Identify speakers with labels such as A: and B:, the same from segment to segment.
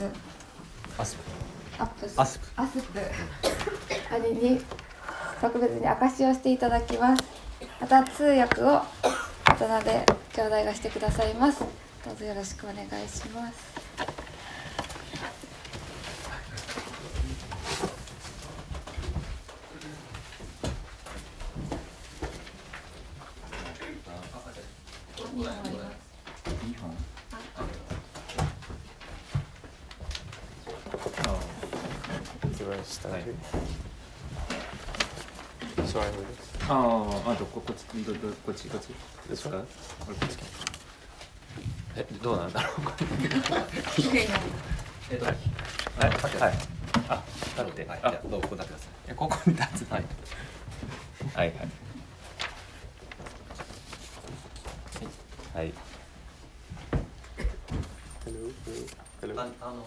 A: ス
B: アスプ。
A: アップス。
B: アスプ。
A: アスプ。あれに。特別に証しをしていただきます。また通訳を渡辺兄弟がしてくださいます。どうぞよろしくお願いします二本あります
B: 2本
C: 一番下で、
B: はい
C: 座るです
B: あああとここっちどどこっちこっちですか？俺こっちえどうなんだろうこれ。えっとはい。はい。あ立って。
D: はい、
B: あ
D: じゃあどう？こださい。
B: えここに立つはいはいはいはい
C: ヘロヘロ
D: ああの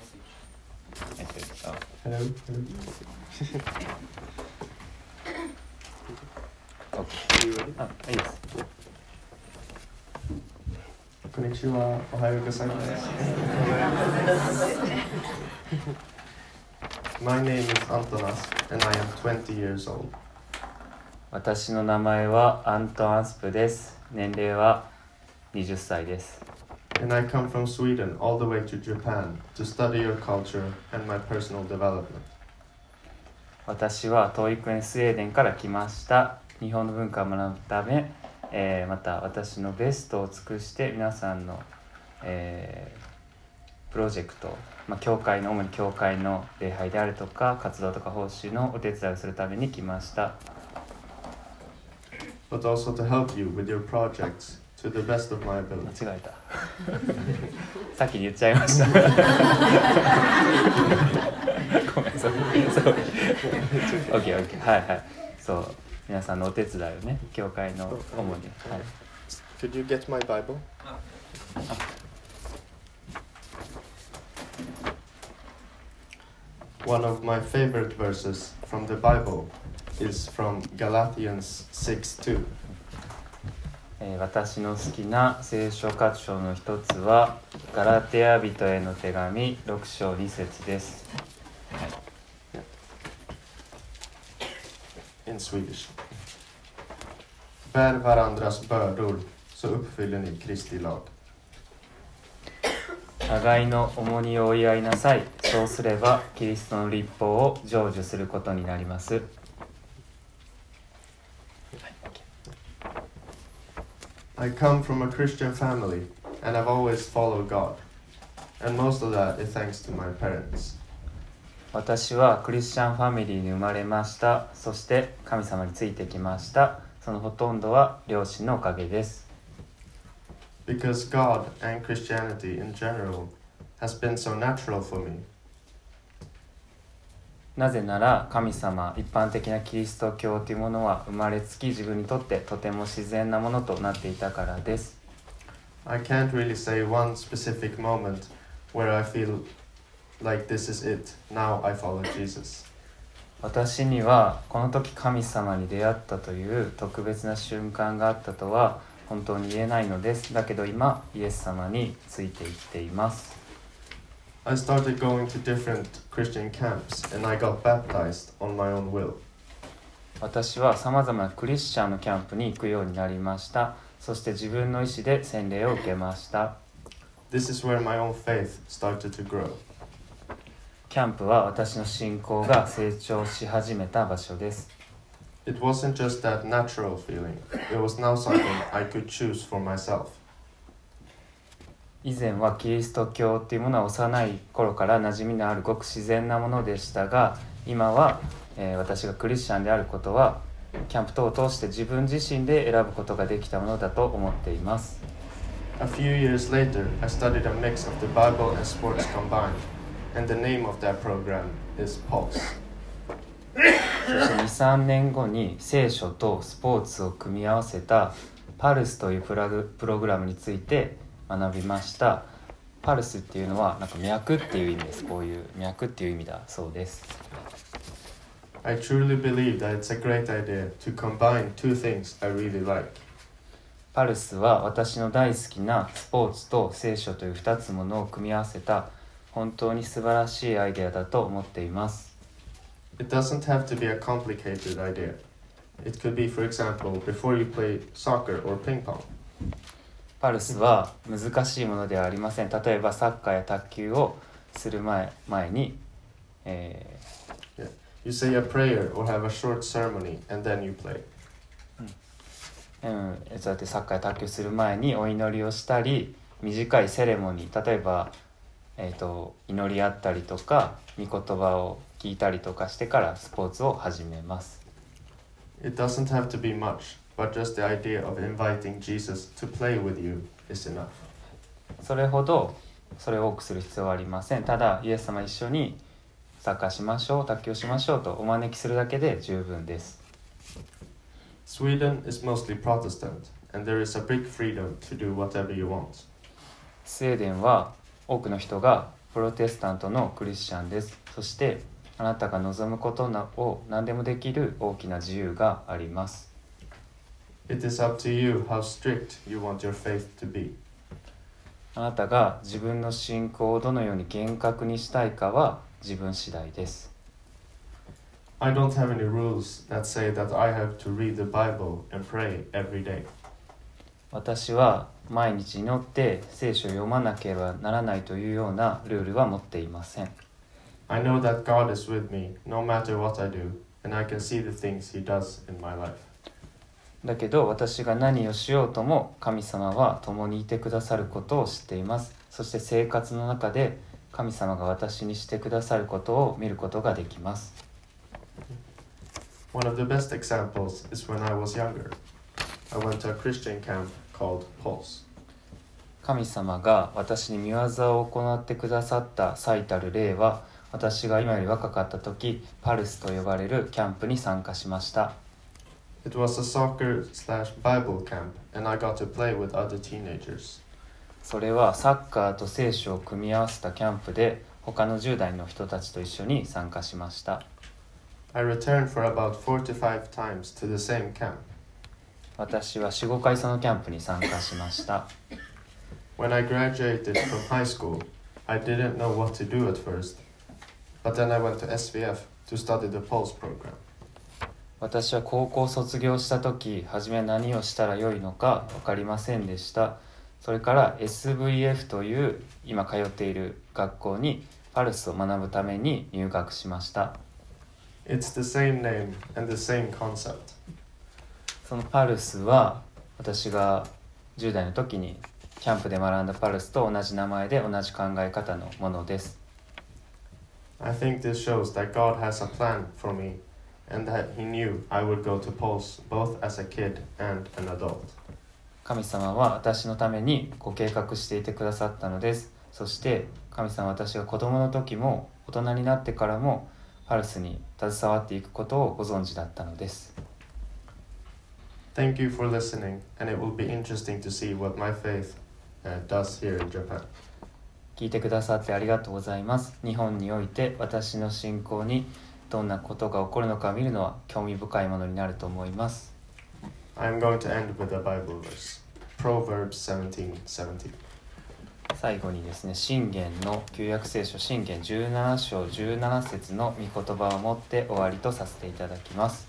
B: えっとあ
C: ヘロヘロ
B: オッケーあいいです
C: こんにちはおはようございます My name is Antonas and I am 20 years old
B: 私の名前はアントン・アスプです年齢は20歳です
C: and I come from Sweden all the way to Japan to study your culture and my personal development
B: 私は遠い国スウェーデンから来ました日本の文化を学ぶため、えーまた私のベストを尽くして皆さんの、えープロジェクト、まあ、教会の主に教会の礼拝であるとか活動とか奉仕のお手伝いをするために来ました。
C: But also to help you with your projects to the best of my
B: 間
C: ability
B: 違えた。先に言っちゃいました。ごめんそう。そうはいはい。そう。皆さんのお手伝いをね教会の主に。はい。
C: Could you get my Bible? One of my favorite verses from the Bible is from Galatians 6 2.
B: えー私の好きな聖書箇所の一つはガラテヤ人への手紙6章2節です、
C: in Swedish. Bär varandras bördor så uppfyller ni Kristi lag.
B: 互いの重荷を追い合いなさい。そうすればキリストの立法を成就することになります。
C: I come from a Christian family and I've always followed God. And most of that is thanks to my parents.
B: 私はクリスチャンファミリーに生まれました。そして神様についてきました。そのほとんどは両親のおかげです
C: Because God and Christianity in general has been so natural for me.
B: なぜなら神様一般的なキリスト教というものは生まれつき自分にとってとても自然なものとなっていたからです
C: I can't really say one specific moment where I feel like this is it. Now I follow Jesus.
B: 私にはこの時神様に出会ったという特別な瞬間があったとは本当に言えないのですだけど今イエス様についていっています
C: I started going to different Christian camps and I got baptized on my own will.
B: 私はさまざまなクリスチャンのキャンプに行くようになりましたそして自分の意思で洗礼を受けました
C: This is where my own faith started to grow.
B: キャンプは私の信仰が成長し始めた場所です
C: It wasn't just that natural feeling, it was now something I could choose for myself.
B: 以前はキリスト教っていうものは幼い頃から馴染みのあるごく自然なものでしたが今は、えー私がクリスチャンであることはキャンプ等を通して自分自身で選ぶことができたものだと思っています
C: A few years later, I studied a mix of the Bible and sports combined, and the name of that program is Pulse.
B: そして23年後に聖書とスポーツを組み合わせたパルスというプラグプログラムについて学びました。パルスっていうのはなんか脈っていう意味です。こういう脈っていう意味だそうです。
C: I truly believe that it's a great idea to combine two things I really like.
B: パルスは私の大好きなスポーツと聖書という2つものを組み合わせた本当に素晴らしいアイデアだと思っています
C: It doesn't have to be a complicated idea. It could be, for example, before you play soccer or ping pong.
B: パルスは難しいものではありません例えばサッカーや卓球をする前前に、え
C: You say a prayer or have a short ceremony and then you play.
B: ーうん、そうやってサッカーや卓球する前にお祈りをしたり短いセレモニー例えば、えー、と祈り合ったりとか御言葉を聞いたりとかしてからスポーツを始めます
C: It doesn't have to be much, but just the idea of inviting Jesus to play with you is enough.
B: それほどそれを多くする必要はありませんただイエス様一緒にサッカーしましょう卓球しましょうとお招きするだけで十分です
C: Sweden is mostly Protestant, and there is a big freedom to do whatever you want.
B: スウェーデンは多くの人がプロテスタントのクリスチャンですそしてあなたが望むことを何でもできる大きな自由があります。あなたが自分の信仰をどのように厳格にしたいかは自分次第です。私は毎日祈って聖書を読まなければならないというようなルールは持っていません。
C: I know that God is with me no matter what I do, and I can see the things He does in my life.
B: だけど私が何をしようとも神様は共にいてくださることを知っていますそして生活の中で神様が私にしてくださることを見ることができます
C: One of the best examples is when I was younger. I went to a Christian camp called Pulse.
B: 神様が私に見業を行ってくださった最たる例は私が今より若かった時パルスと呼ばれるキャンプに参加しました
C: It was a soccer slash Bible camp, and I got to play with other teenagers.
B: それはサッカーと聖書を組み合わせたキャンプで他の10代の人たちと一緒に参加しました
C: I returned for about 45 times to the same camp.
B: 私は45回そのキャンプに参加しました
C: When I graduated from high school, I didn't know what to do at first, but then I went to SVF to study the Pulse program.
B: 私は高校を卒業した時初め何をしたらよいのか分かりませんでしたそれから SVF という今通っている学校にパルスを学ぶために入学しました
C: It's the same name and the same concept.
B: そのパルスは私が10代の時にキャンプで学んだパルスと同じ名前で同じ考え方のものです
C: I think this shows that God has a plan for me and that He knew I would go to Pulse both as a kid and an adult.
B: 神様は私のためにご計画していてくださったのですそして神様は私が子供の時も大人になってからもパルスに携わっていくことをご存知だったのです
C: Thank you for listening, and it will be interesting to see what my faith uh, does here in Japan.
B: 聞いてくださってありがとうございます日本において私の信仰にどんなことが起こるのかを見るのは興味深いものになると思います
C: I'm going to end with a Bible verse Proverbs 17 17.
B: 最後にですね信玄の旧約聖書信玄17章17節の御言葉をもって終わりとさせていただきます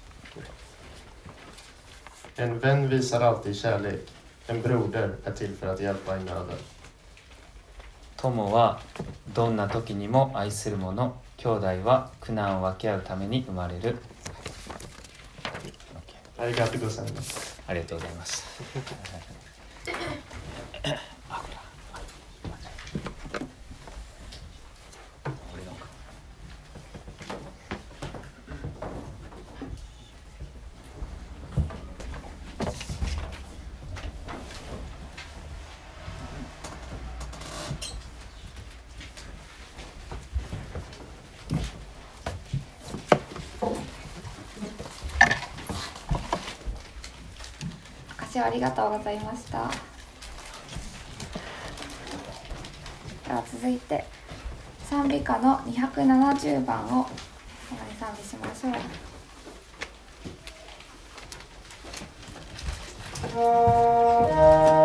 C: En vän visar alltid kärlek. En broder är till för att hjälpa i nöden.
B: 友はどんな時にも愛する者兄弟は苦難を分け合うために生まれる
C: Arigato gozaimasu.
B: ありがとうございまし たあこれ俺のか
A: 証しをありがとうございました。では続いて賛美歌の270番を共に賛美しましょう「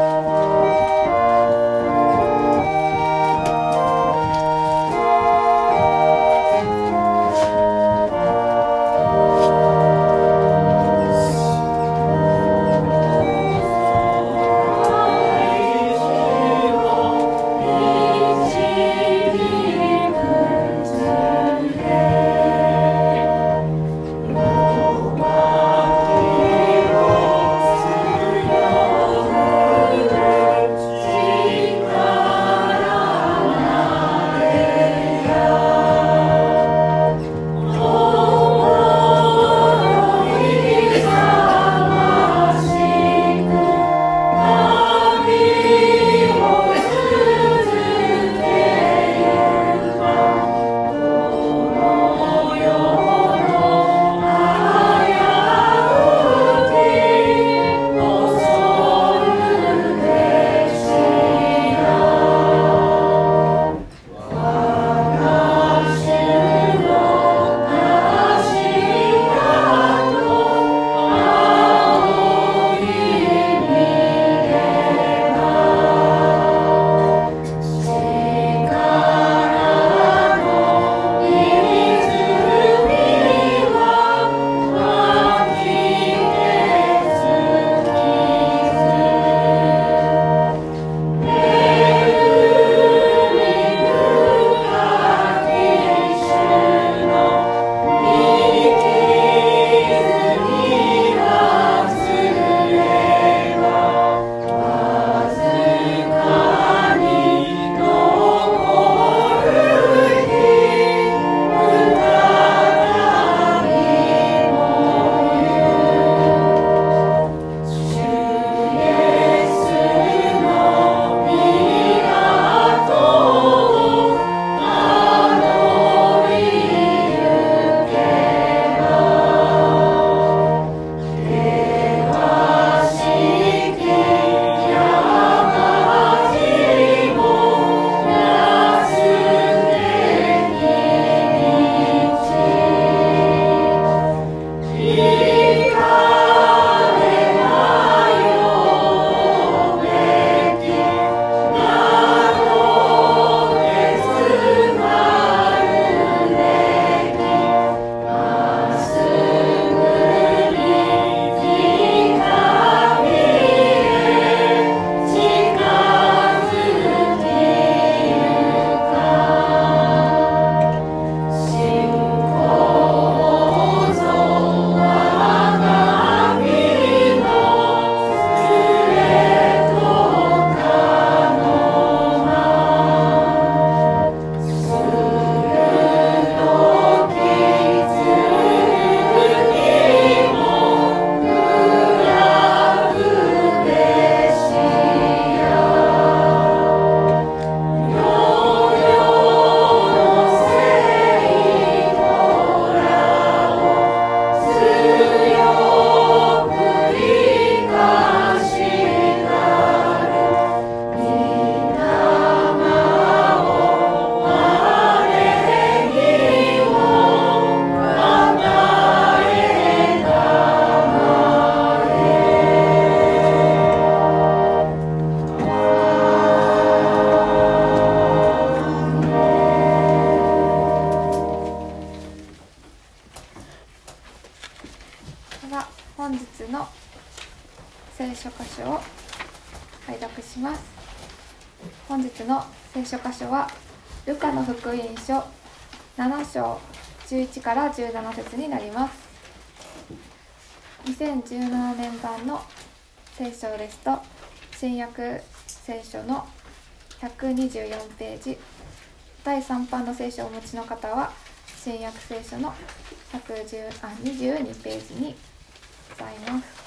A: 新約聖書の124ページ。第3版の聖書をお持ちの方は新約聖書の110あ22ページにございます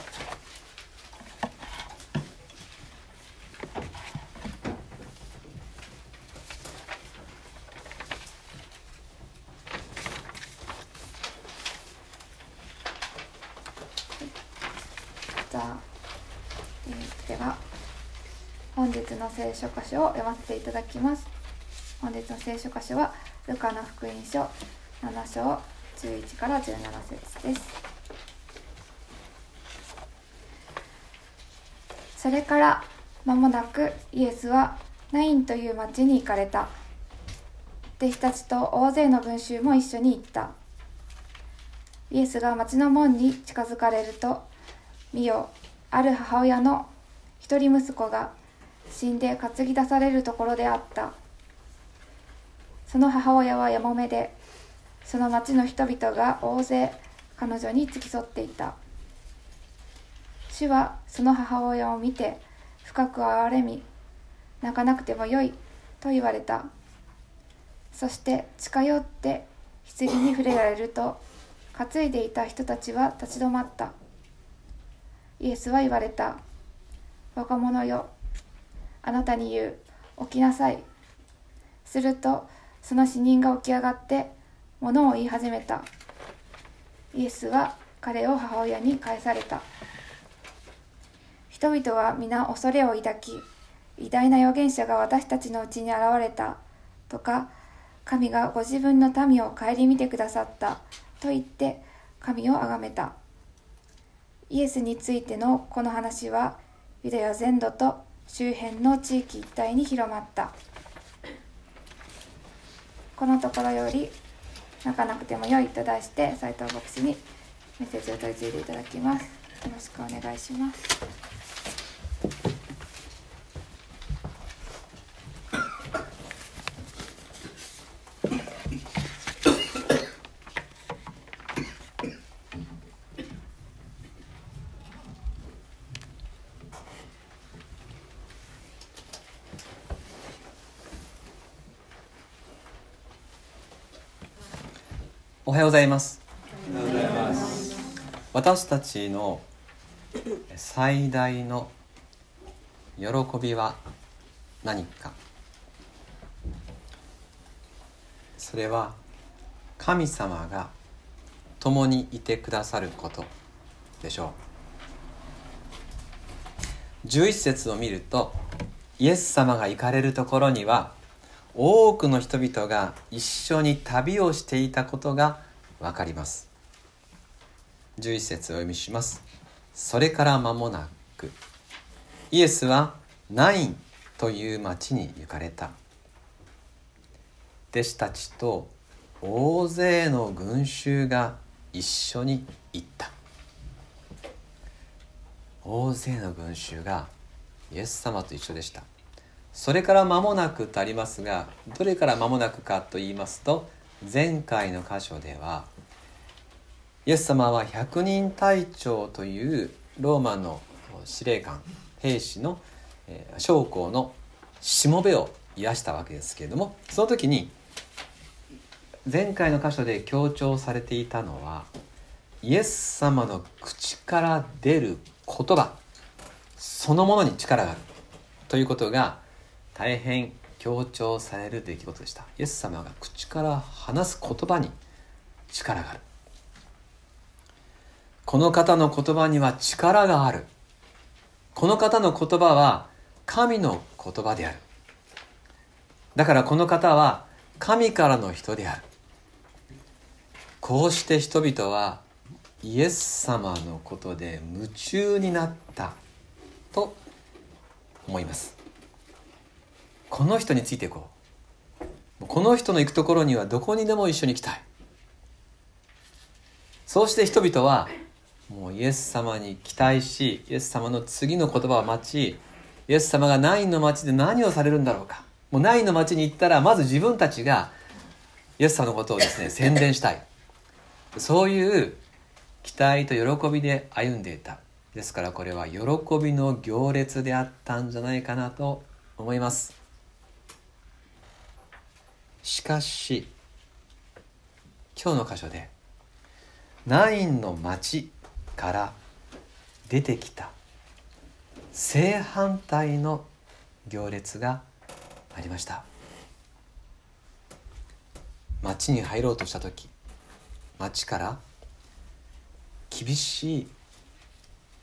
A: じゃあ、えーでは本日の聖書箇所を読ませていただきます。本日の聖書箇所はルカの福音書7章11から17節です。それから間もなくイエスはナインという町に行かれた。弟子たちと大勢の群衆も一緒に行った。イエスが町の門に近づかれると見よある母親の一人息子が死んで担ぎ出されるところであった。その母親はやもめでその町の人々が大勢彼女に付き添っていた。主はその母親を見て深く憐れみ泣かなくてもよいと言われた。そして近寄って棺に触れられると担いでいた人たちは立ち止まった。イエスは言われた。若者よあなたに言う。起きなさい。するとその死人が起き上がって物を言い始めた。イエスは彼を母親に返された。人々は皆恐れを抱き偉大な預言者が私たちのうちに現れた。とか神がご自分の民を顧みてくださった。と言って神を崇めた。イエスについてのこの話はユダヤ全土と周辺の地域一帯に広まった。このところより泣かなくてもよいと題して斉藤牧師にメッセージを取り次いでいただきます。よろしくお願いします。
D: ようございます。私たちの最大の喜びは何か？それは神様が共にいてくださることでしょう。11節を見るとイエス様が行かれるところには多くの人々が一緒に旅をしていたことがわかります。11節をお読みします。それから間もなく。イエスはナインという町に行かれた。弟子たちと大勢の群衆が一緒に行った。大勢の群衆がイエス様と一緒でした。それから間もなくとありますがどれから間もなくかと言いますと前回の箇所ではイエス様は百人隊長というローマの司令官兵士の将校のしもべを癒したわけですけれどもその時に前回の箇所で強調されていたのはイエス様の口から出る言葉そのものに力があるということが大変強調される出来事でした。イエス様が口から話す言葉に力がある。この方の言葉には力がある。この方の言葉は神の言葉である。だからこの方は神からの人である。こうして人々はイエス様のことで夢中になったと思います。この人についていこう。この人の行くところにはどこにでも一緒に行きたい。そうして人々はもうイエス様に期待しイエス様の次の言葉を待ちイエス様がナインの町で何をされるんだろうか。もうナインの町に行ったらまず自分たちがイエス様のことをですね 宣伝したい。そういう期待と喜びで歩んでいた。ですからこれは喜びの行列であったんじゃないかなと思います。しかし今日の箇所でナインの町から出てきた。正反対の行列がありました。町に入ろうとした時町から厳しい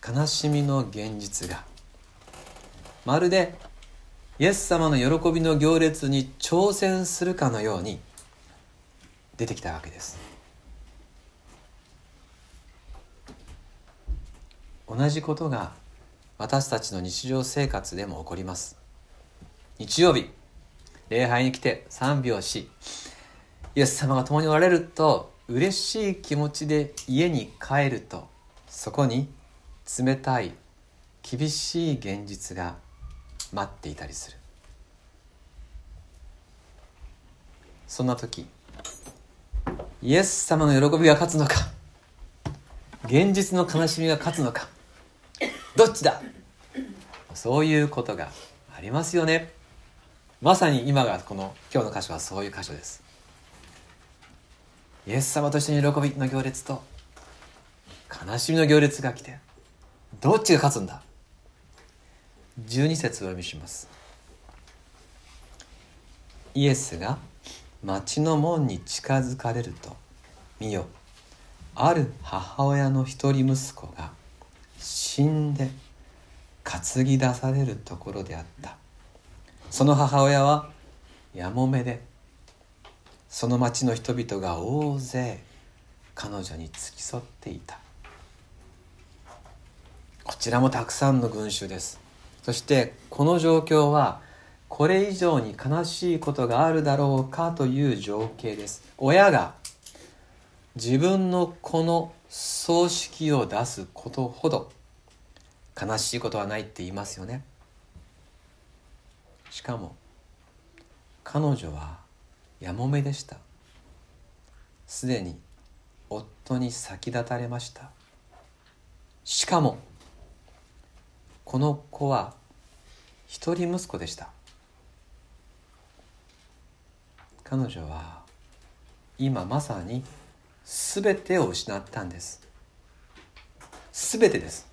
D: 悲しみの現実が。まるでイエス様の喜びの行列に挑戦するかのように出てきたわけです。同じことが私たちの日常生活でも起こります。日曜日礼拝に来て賛美をしイエス様が共におられると嬉しい気持ちで家に帰るとそこに冷たい厳しい現実が待っていたりする。そんな時イエス様の喜びが勝つのか現実の悲しみが勝つのかどっちだ?そういうことがありますよね。まさに今がこの今日の箇所はそういう箇所です。イエス様と一緒に喜びの行列と悲しみの行列が来てどっちが勝つんだ ?12 節をお読みします。イエスが町の門に近づかれると見よある母親の一人息子が死んで担ぎ出されるところであった。その母親はやもめでその町の人々が大勢彼女に付き添っていた。こちらもたくさんの群衆です。そしてこの状況はこれ以上に悲しいことがあるだろうかという情景です。親が自分の子の葬式を出すことほど悲しいことはないって言いますよね。しかも彼女はやもめでした。すでに夫に先立たれました。しかもこの子は一人息子でした。彼女は今まさに全てを失ったんです。全てです。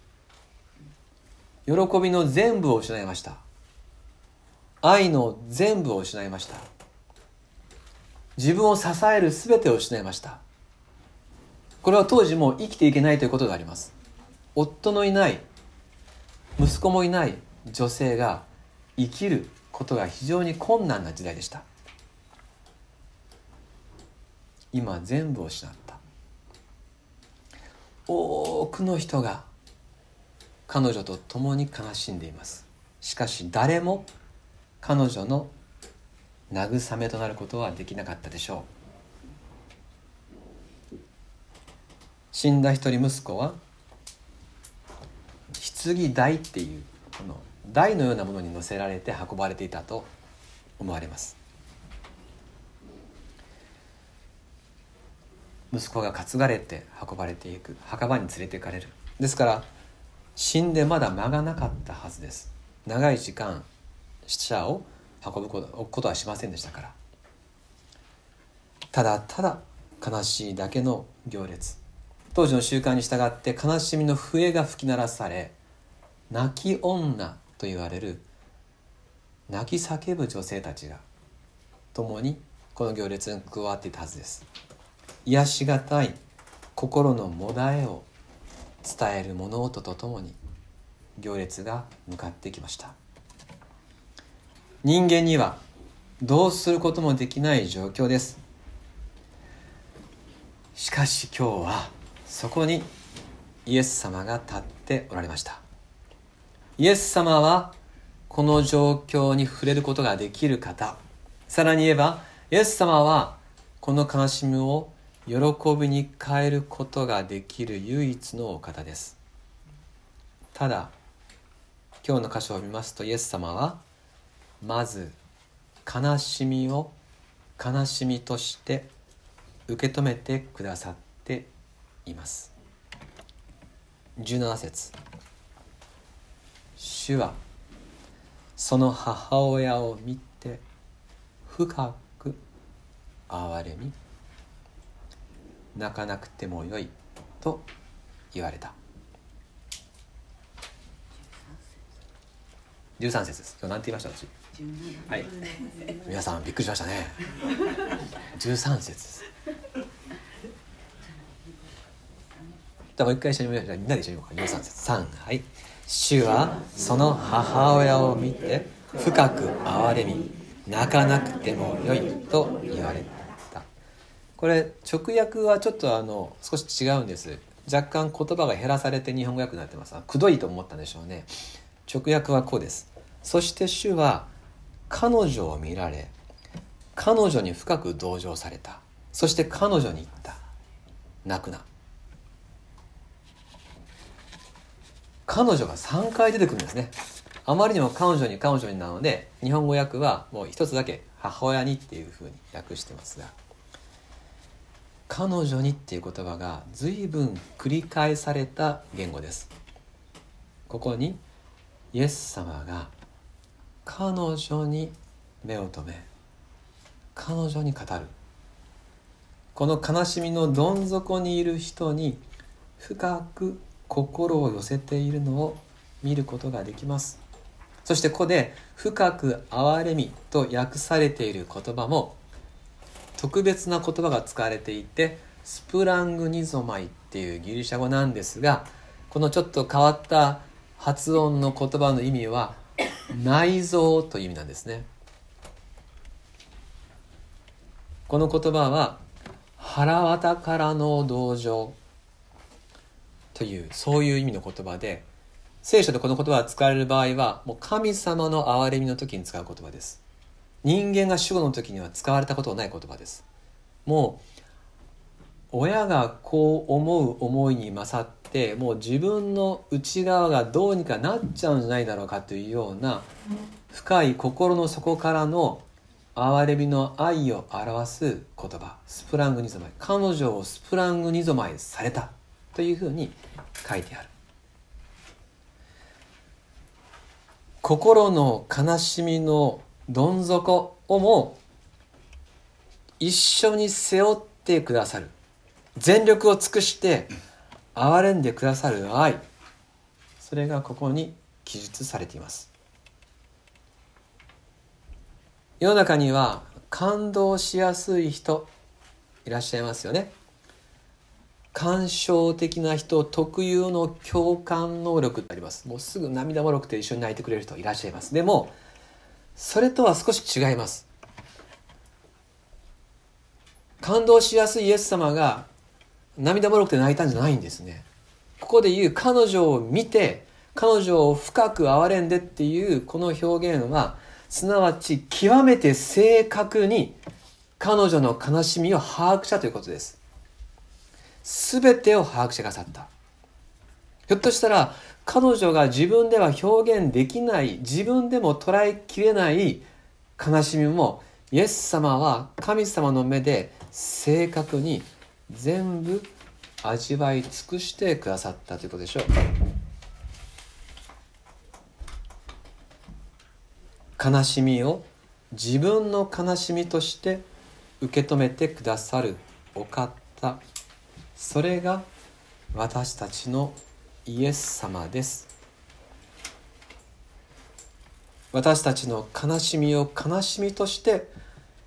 D: 喜びの全部を失いました。愛の全部を失いました。自分を支える全てを失いました。これは当時も生きていけないということがあります。夫のいない息子もいない女性が生きることが非常に困難な時代でした。今全部を失った。多くの人が彼女と共に悲しんでいます。しかし誰も彼女の慰めとなることはできなかったでしょう。死んだ一人息子は棺台っていうこの台のようなものに乗せられて運ばれていたと思われます。息子が担がれて運ばれていく墓場に連れて行かれる。ですから死んでまだ間がなかったはずです。長い時間死者を運ぶことことはしませんでしたから。ただただ悲しいだけの行列。当時の習慣に従って悲しみの笛が吹き鳴らされ泣き女と言われる泣き叫ぶ女性たちが共にこの行列に加わっていたはずです。癒しがたい心のもだえを伝える物音とともに行列が向かってきました。人間にはどうすることもできない状況です。しかし今日はそこにイエス様が立っておられました。イエス様はこの状況に触れることができる方。さらに言えばイエス様はこの悲しみを喜びに変えることができる唯一のお方です。ただ今日の箇所を見ますとイエス様はまず悲しみを悲しみとして受け止めてくださっています。17節。主はその母親を見て深く憐れみ泣かなくてもよいと言われた。13節。です。今日何て言いました？私。はい。皆さんびっくりしましたね。13節です。じゃもう一回一緒にみんなで一緒に読もうか。13節。3はい。主はその母親を見て深く憐れみ泣かなくてもよいと言われたこれ直訳はちょっとあの少し違うんです。若干言葉が減らされて日本語訳になってます。くどいと思ったんでしょうね。直訳はこうです。そして主は彼女を見られ彼女に深く同情された。そして彼女に言った。泣くな。彼女が3回出てくるんですね。あまりにも彼女に彼女になので日本語訳はもう一つだけ母親にっていうふうに訳してますが。彼女にっていう言葉が随分繰り返された言語です。ここにイエス様が彼女に目を留め彼女に語る。この悲しみのどん底にいる人に深く心を寄せているのを見ることができます。そしてここで「深く憐れみ」と訳されている言葉も特別な言葉が使われていてスプラングニゾマイっていうギリシャ語なんですがこのちょっと変わった発音の言葉の意味は内臓という意味なんですね。この言葉は腹渡からの同情というそういう意味の言葉で聖書でこの言葉が使われる場合はもう神様の憐れみの時に使う言葉です。人間が主語の時には使われたことのない言葉です。もう親がこう思う思いに勝ってもう自分の内側がどうにかなっちゃうんじゃないだろうかというような深い心の底からの憐れみの愛を表す言葉スプラングニゾマイ彼女をスプラングニゾマイされたというふうに書いてある。心の悲しみのどん底をも一緒に背負ってくださる。全力を尽くして憐れんでくださる愛。それがここに記述されています。世の中には感動しやすい人いらっしゃいますよね。感傷的な人特有の共感能力ってあります。もうすぐ涙もろくて一緒に泣いてくれる人いらっしゃいます。でもそれとは少し違います。感動しやすいイエス様が涙もろくて泣いたんじゃないんですね。ここで言う彼女を見て彼女を深く憐れんでっていうこの表現はすなわち極めて正確に彼女の悲しみを把握したということです。全てを把握してくださった。ひょっとしたら彼女が自分では表現できない自分でも捉えきれない悲しみもイエス様は神様の目で正確に全部味わい尽くしてくださったということでしょう。悲しみを自分の悲しみとして受け止めてくださるお方。それが私たちのイエス様です。私たちの悲しみを悲しみとして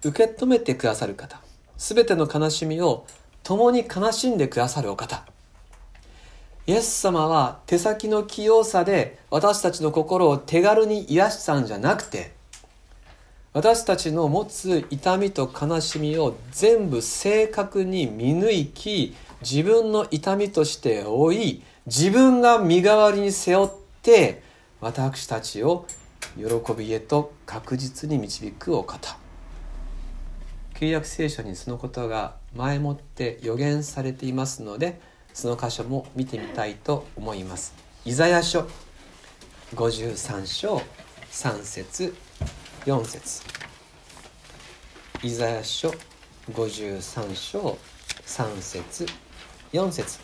D: 受け止めてくださる方。すべての悲しみを共に悲しんでくださるお方。イエス様は手先の器用さで私たちの心を手軽に癒したんじゃなくて私たちの持つ痛みと悲しみを全部正確に見抜き自分の痛みとして負い自分が身代わりに背負って私たちを喜びへと確実に導くお方。旧約聖書にそのことが前もって予言されていますのでその箇所も見てみたいと思います。イザヤ書53章3節4節。イザヤ書53章3節。4節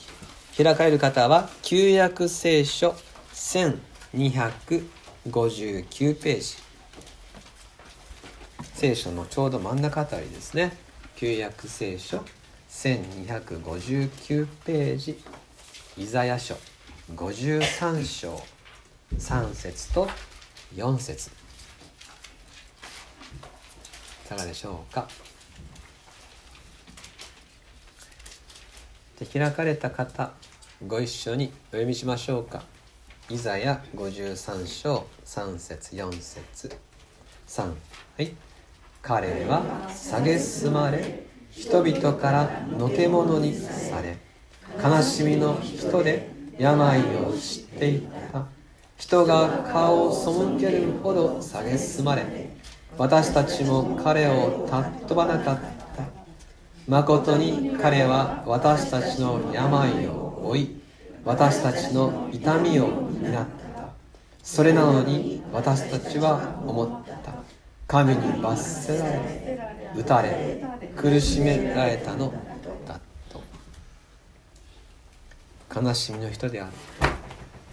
D: 開かれる方は旧約聖書1259ページ。聖書のちょうど真ん中あたりですね。旧約聖書1259ページ。イザヤ書53章3節と4節。いかがでしょうか？で開かれた方ご一緒にお読みしましょうか。イザヤ53章3節4節。3はい。彼は蔑まれ人々からのけ者にされ悲しみの人で病を知っていた。人が顔を背けるほど蔑まれ私たちも彼を尊ばなかった。誠に彼は私たちの病を負い私たちの痛みを担った。それなのに私たちは思った。神に罰せられ打たれ苦しめられたのだと。悲しみの人である。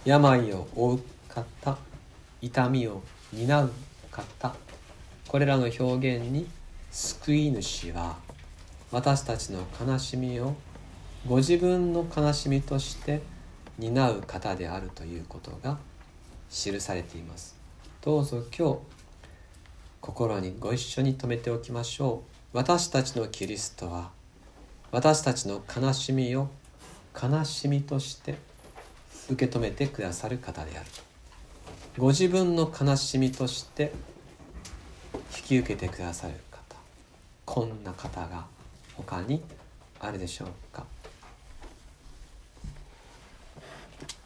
D: 病を負う方痛みを担う方。これらの表現に救い主は私たちの悲しみをご自分の悲しみとして担う方であるということが記されています。どうぞ今日心にご一緒に留めておきましょう。私たちのキリストは私たちの悲しみを悲しみとして受け止めてくださる方であるご自分の悲しみとして引き受けてくださる方こんな方が他にあるでしょうか？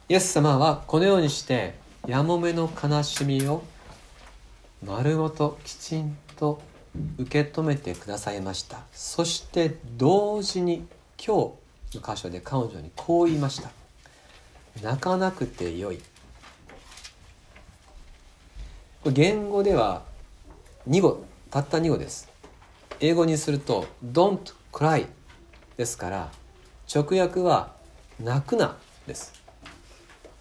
D: イエス様はこのようにしてやもめの悲しみを丸ごときちんと受け止めてくださいました。そして同時に今日の箇所で彼女にこう言いました。泣かなくてよい。言語では2語たった2語です。英語にすると「don't cry」ですから直訳は「泣くな」です。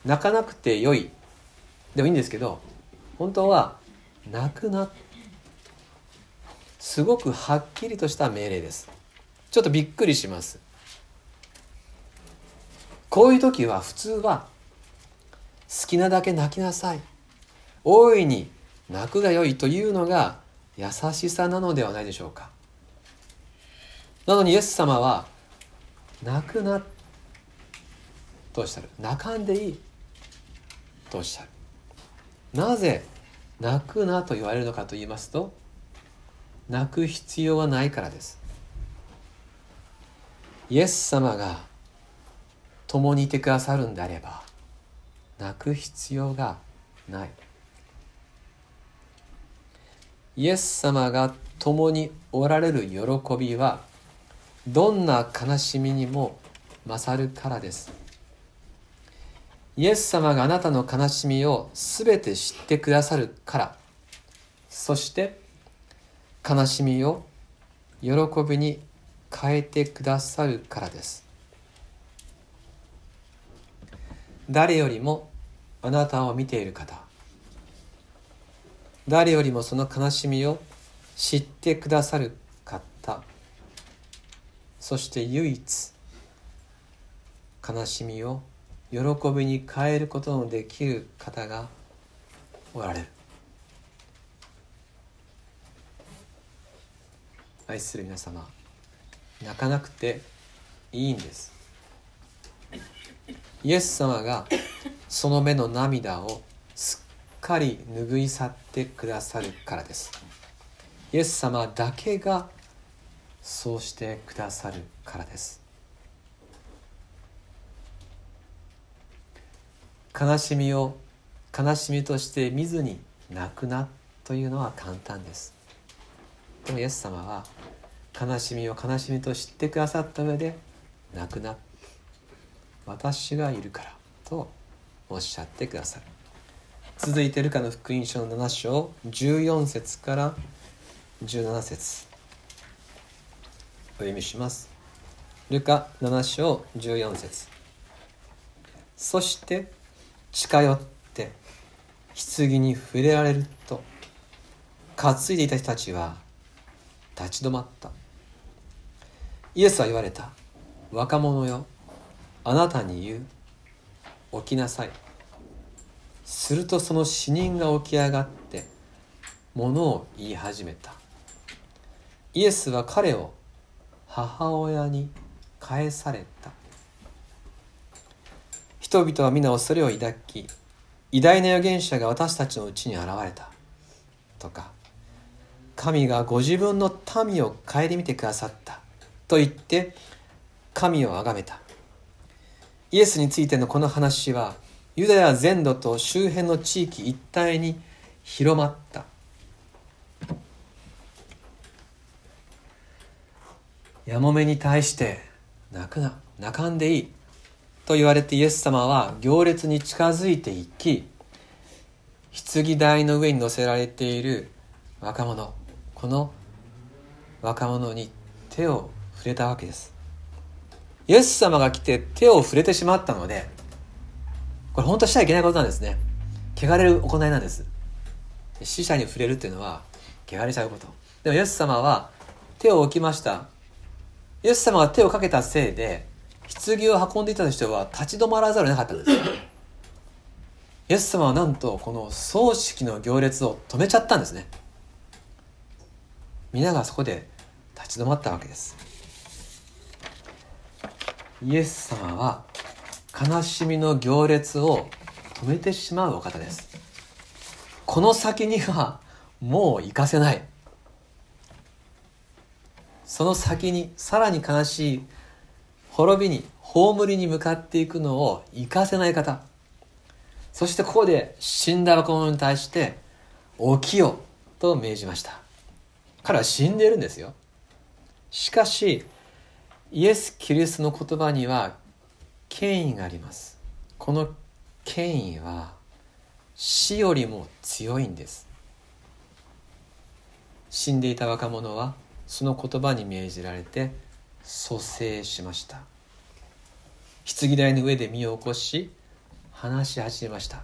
D: 泣かなくてよい。でもいいんですけど本当は「泣くな」すごくはっきりとした命令です。ちょっとびっくりします。こういう時は普通は好きなだけ泣きなさい。大いに泣くがよいというのが優しさなのではないでしょうか。なのにイエス様は泣くなとおっしゃる。泣かんでいいとおっしゃる。なぜ泣くなと言われるのかと言いますと泣く必要はないからです。イエス様が共にいてくださるんであれば泣く必要がない。イエス様が共におられる喜びはどんな悲しみにも勝るからです。イエス様があなたの悲しみをすべて知ってくださるから。そして悲しみを喜びに変えてくださるからです。誰よりもあなたを見ている方。誰よりもその悲しみを知ってくださる方。そして唯一悲しみを喜びに変えることのできる方がおられる。愛する皆様泣かなくていいんです。イエス様がその目の涙をすっかり拭い去ってくださるからです。イエス様だけがそうしてくださるからです。悲しみを悲しみとして見ずに泣くなというのは簡単です。でもイエス様は悲しみを悲しみと知ってくださった上で泣くな。私がいるからとおっしゃってくださる。続いてルカの福音書の7章14節から17節。お読みします。ルカ7章14節。そして近寄って棺に触れられると担いでいた人たちは立ち止まった。イエスは言われた。若者よあなたに言う。起きなさい。するとその死人が起き上がってものを言い始めた。イエスは彼を母親に返された。人々は皆恐れを抱き偉大な預言者が私たちのうちに現れた。とか神がご自分の民を顧みてくださった。と言って神を崇めた。イエスについてのこの話はユダヤ全土と周辺の地域一帯に広まった。やもめに対して泣くな泣かんでいい。と言われてイエス様は行列に近づいていき棺台の上に乗せられている若者この若者に手を触れたわけです。イエス様が来て手を触れてしまったのでこれ本当はしちゃいけないことなんですね。汚れる行いなんです。死者に触れるっていうのは汚れちゃうこと。でもイエス様は手を置きました。イエス様が手をかけたせいで棺を運んでいた人は立ち止まらざるを得なかったんです。イエス様はなんとこの葬式の行列を止めちゃったんですね。皆がそこで立ち止まったわけです。イエス様は悲しみの行列を止めてしまうお方です。この先にはもう行かせないその先にさらに悲しい滅びに葬りに向かっていくのを行かせない方。そしてここで死んだ若者に対して起きよと命じました。彼は死んでるんですよ。しかしイエス・キリストの言葉には権威があります。この権威は死よりも強いんです。死んでいた若者はその言葉に命じられて蘇生しました。棺台の上で身を起こし話し始めました。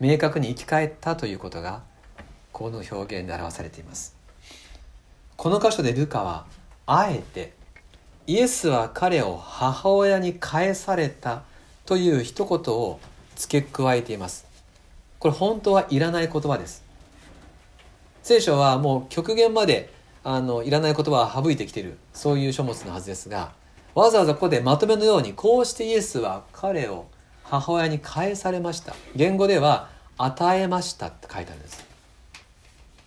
D: 明確に生き返ったということがこの表現で表されています。この箇所でルカはあえてイエスは彼を母親に返されたという一言を付け加えています。これ本当はいらない言葉です。聖書はもう極限まであのいらない言葉は省いてきてるそういう書物のはずですがわざわざここでまとめのようにこうしてイエスは彼を母親に返されました。言語では与えましたって書いてあるんです。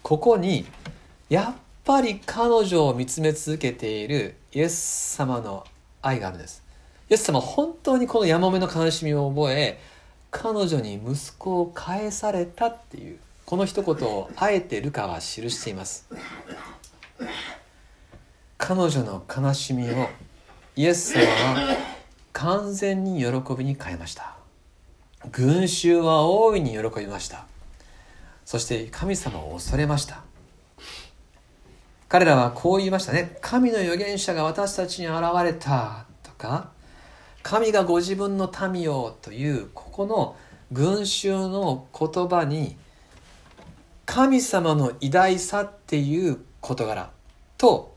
D: ここにやっぱり彼女を見つめ続けているイエス様の愛があるんです。イエス様は本当にこのやもめの悲しみを覚え彼女に息子を返されたっていうこの一言をあえてルカは記しています。彼女の悲しみをイエス様は完全に喜びに変えました。群衆は大いに喜びました。そして神様を恐れました。彼らはこう言いましたね。神の預言者が私たちに現れたとか神がご自分の民をというここの群衆の言葉に神様の偉大さっていう事柄。と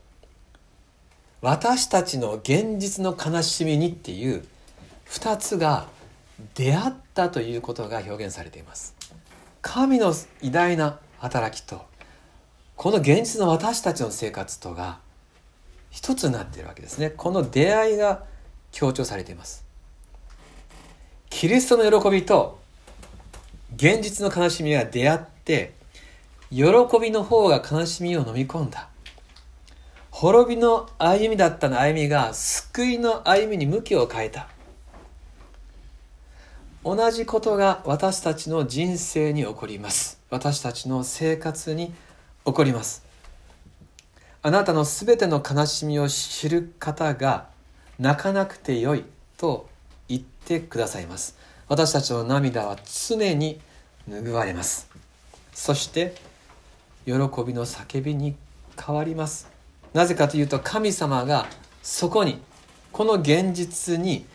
D: 私たちの現実の悲しみにっていう2つが出会ったということが表現されています。神の偉大な働きとこの現実の私たちの生活とが一つになっているわけですね。この出会いが強調されています。キリストの喜びと現実の悲しみが出会って喜びの方が悲しみを飲み込んだ。滅びの歩みだったの歩みが救いの歩みに向きを変えた。同じことが私たちの人生に起こります。私たちの生活に起こります。あなたのすべての悲しみを知る方が泣かなくてよいと言ってくださいます。私たちの涙は常に拭われます。そして喜びの叫びに変わります。なぜかというと神様がそこにこの現実に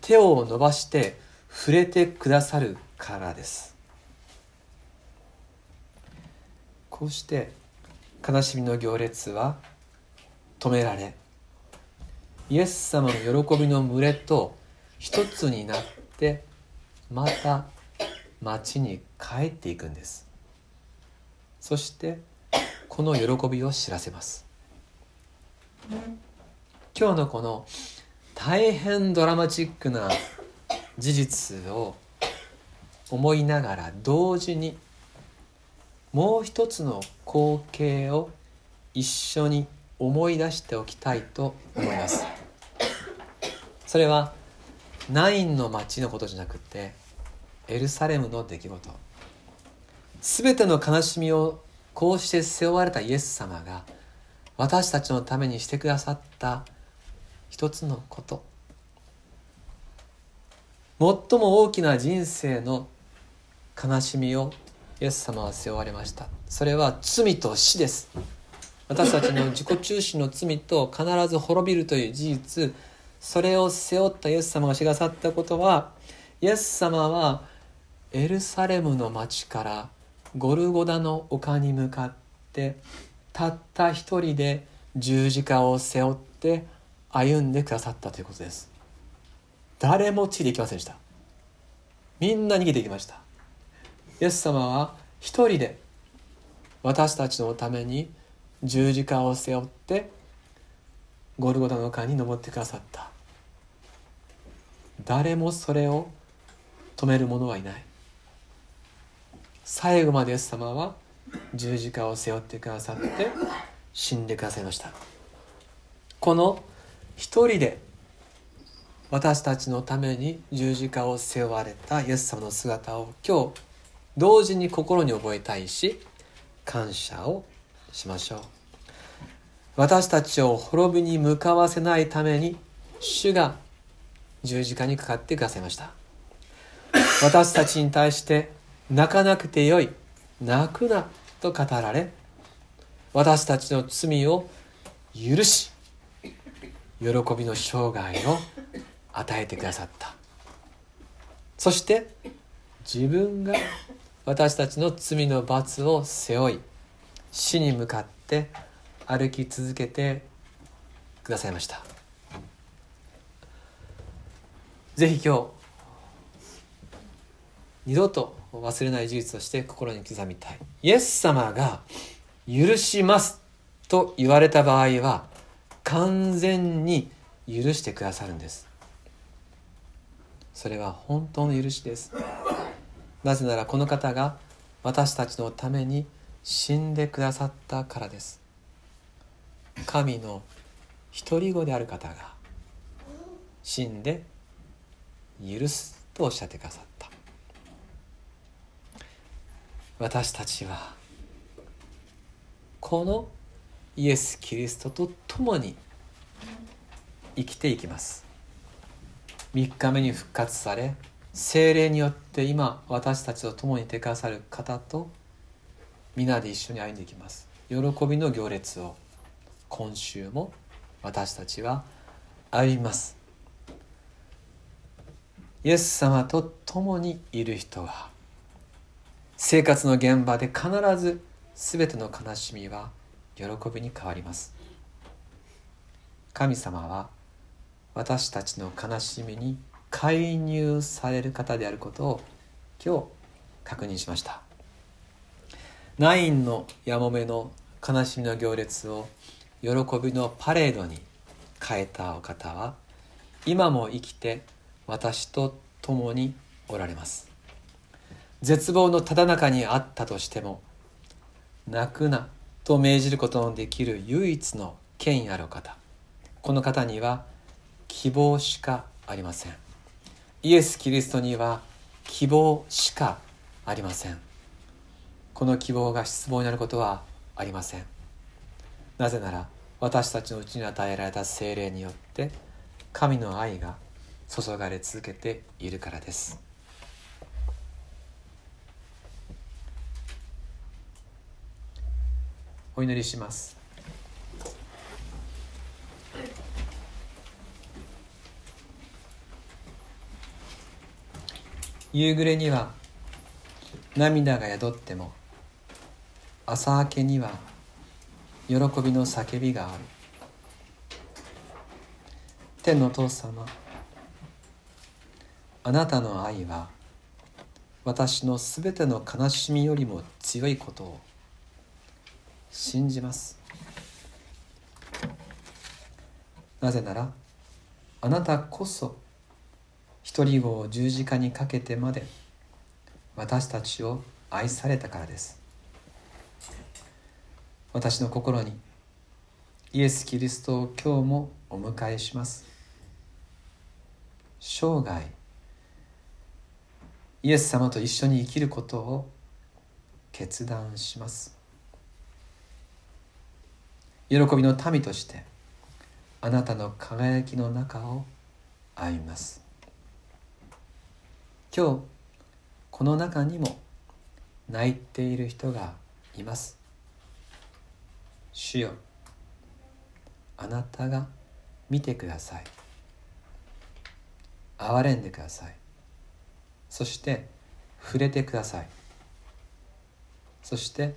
D: 手を伸ばして触れてくださるからです。こうして悲しみの行列は止められイエス様の喜びの群れと一つになってまた町に帰っていくんです。そしてこの喜びを知らせます。今日のこの大変ドラマチックな事実を思いながら同時にもう一つの光景を一緒に思い出しておきたいと思います。それはナインの町のことじゃなくてエルサレムの出来事。全ての悲しみをこうして背負われたイエス様が私たちのためにしてくださった一つのこと。最も大きな人生の悲しみをイエス様は背負われました。それは罪と死です。私たちの自己中心の罪と必ず滅びるという事実。それを背負ったイエス様がしがさったことはイエス様はエルサレムの町からゴルゴダの丘に向かってたった一人で十字架を背負って歩んでくださったということです。誰もついていきませんでした。みんな逃げていきました。イエス様は一人で私たちのために十字架を背負ってゴルゴダの丘に登ってくださった。誰もそれを止める者はいない。最後までイエス様は十字架を背負ってくださって死んでくださいました。この一人で私たちのために十字架を背負われたイエス様の姿を今日同時に心に覚えたいし感謝をしましょう。私たちを滅びに向かわせないために主が十字架にかかってくださいました。私たちに対して泣かなくてよい。泣くなと語られ私たちの罪を許し喜びの生涯を与えてくださった。そして自分が私たちの罪の罰を背負い死に向かって歩き続けてくださいました。ぜひ今日二度と忘れない事実として心に刻みたい。イエス様が許しますと言われた場合は完全に許してくださるんです。それは本当の許しです。なぜならこの方が私たちのために死んでくださったからです。神の独り子である方が死んで許すとおっしゃってくださった。私たちはこのイエス・キリストと共に生きていきます。3日目に復活され精霊によって今私たちと共に手かさる方と皆で一緒に歩んでいきます。喜びの行列を今週も私たちは歩みます。イエス様と共にいる人は生活の現場で必ず全ての悲しみは喜びに変わります。神様は私たちの悲しみに介入される方であることを今日確認しました。ナインのやもめの悲しみの行列を喜びのパレードに変えたお方は今も生きて私と共におられます。絶望のただ中にあったとしても泣くなと命じることのできる唯一の権威ある方。この方には希望しかありません。イエス・キリストには希望しかありません。この希望が失望になることはありません。なぜなら私たちのうちに与えられた精霊によって神の愛が注がれ続けているからです。お祈りします。夕暮れには涙が宿っても朝明けには喜びの叫びがある。天の父様あなたの愛は私のすべての悲しみよりも強いことを。信じます。なぜならあなたこそ一人子を十字架にかけてまで私たちを愛されたからです。私の心にイエス・キリストを今日もお迎えします。生涯イエス様と一緒に生きることを決断します。喜びの民としてあなたの輝きの中を歩みます。今日この中にも泣いている人がいます。主よあなたが見てください。憐れんでください。そして触れてください。そして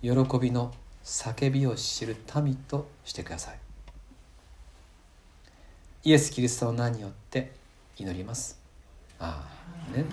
D: 喜びの叫びを知る民としてください。イエス・キリストの名によって祈ります。ああね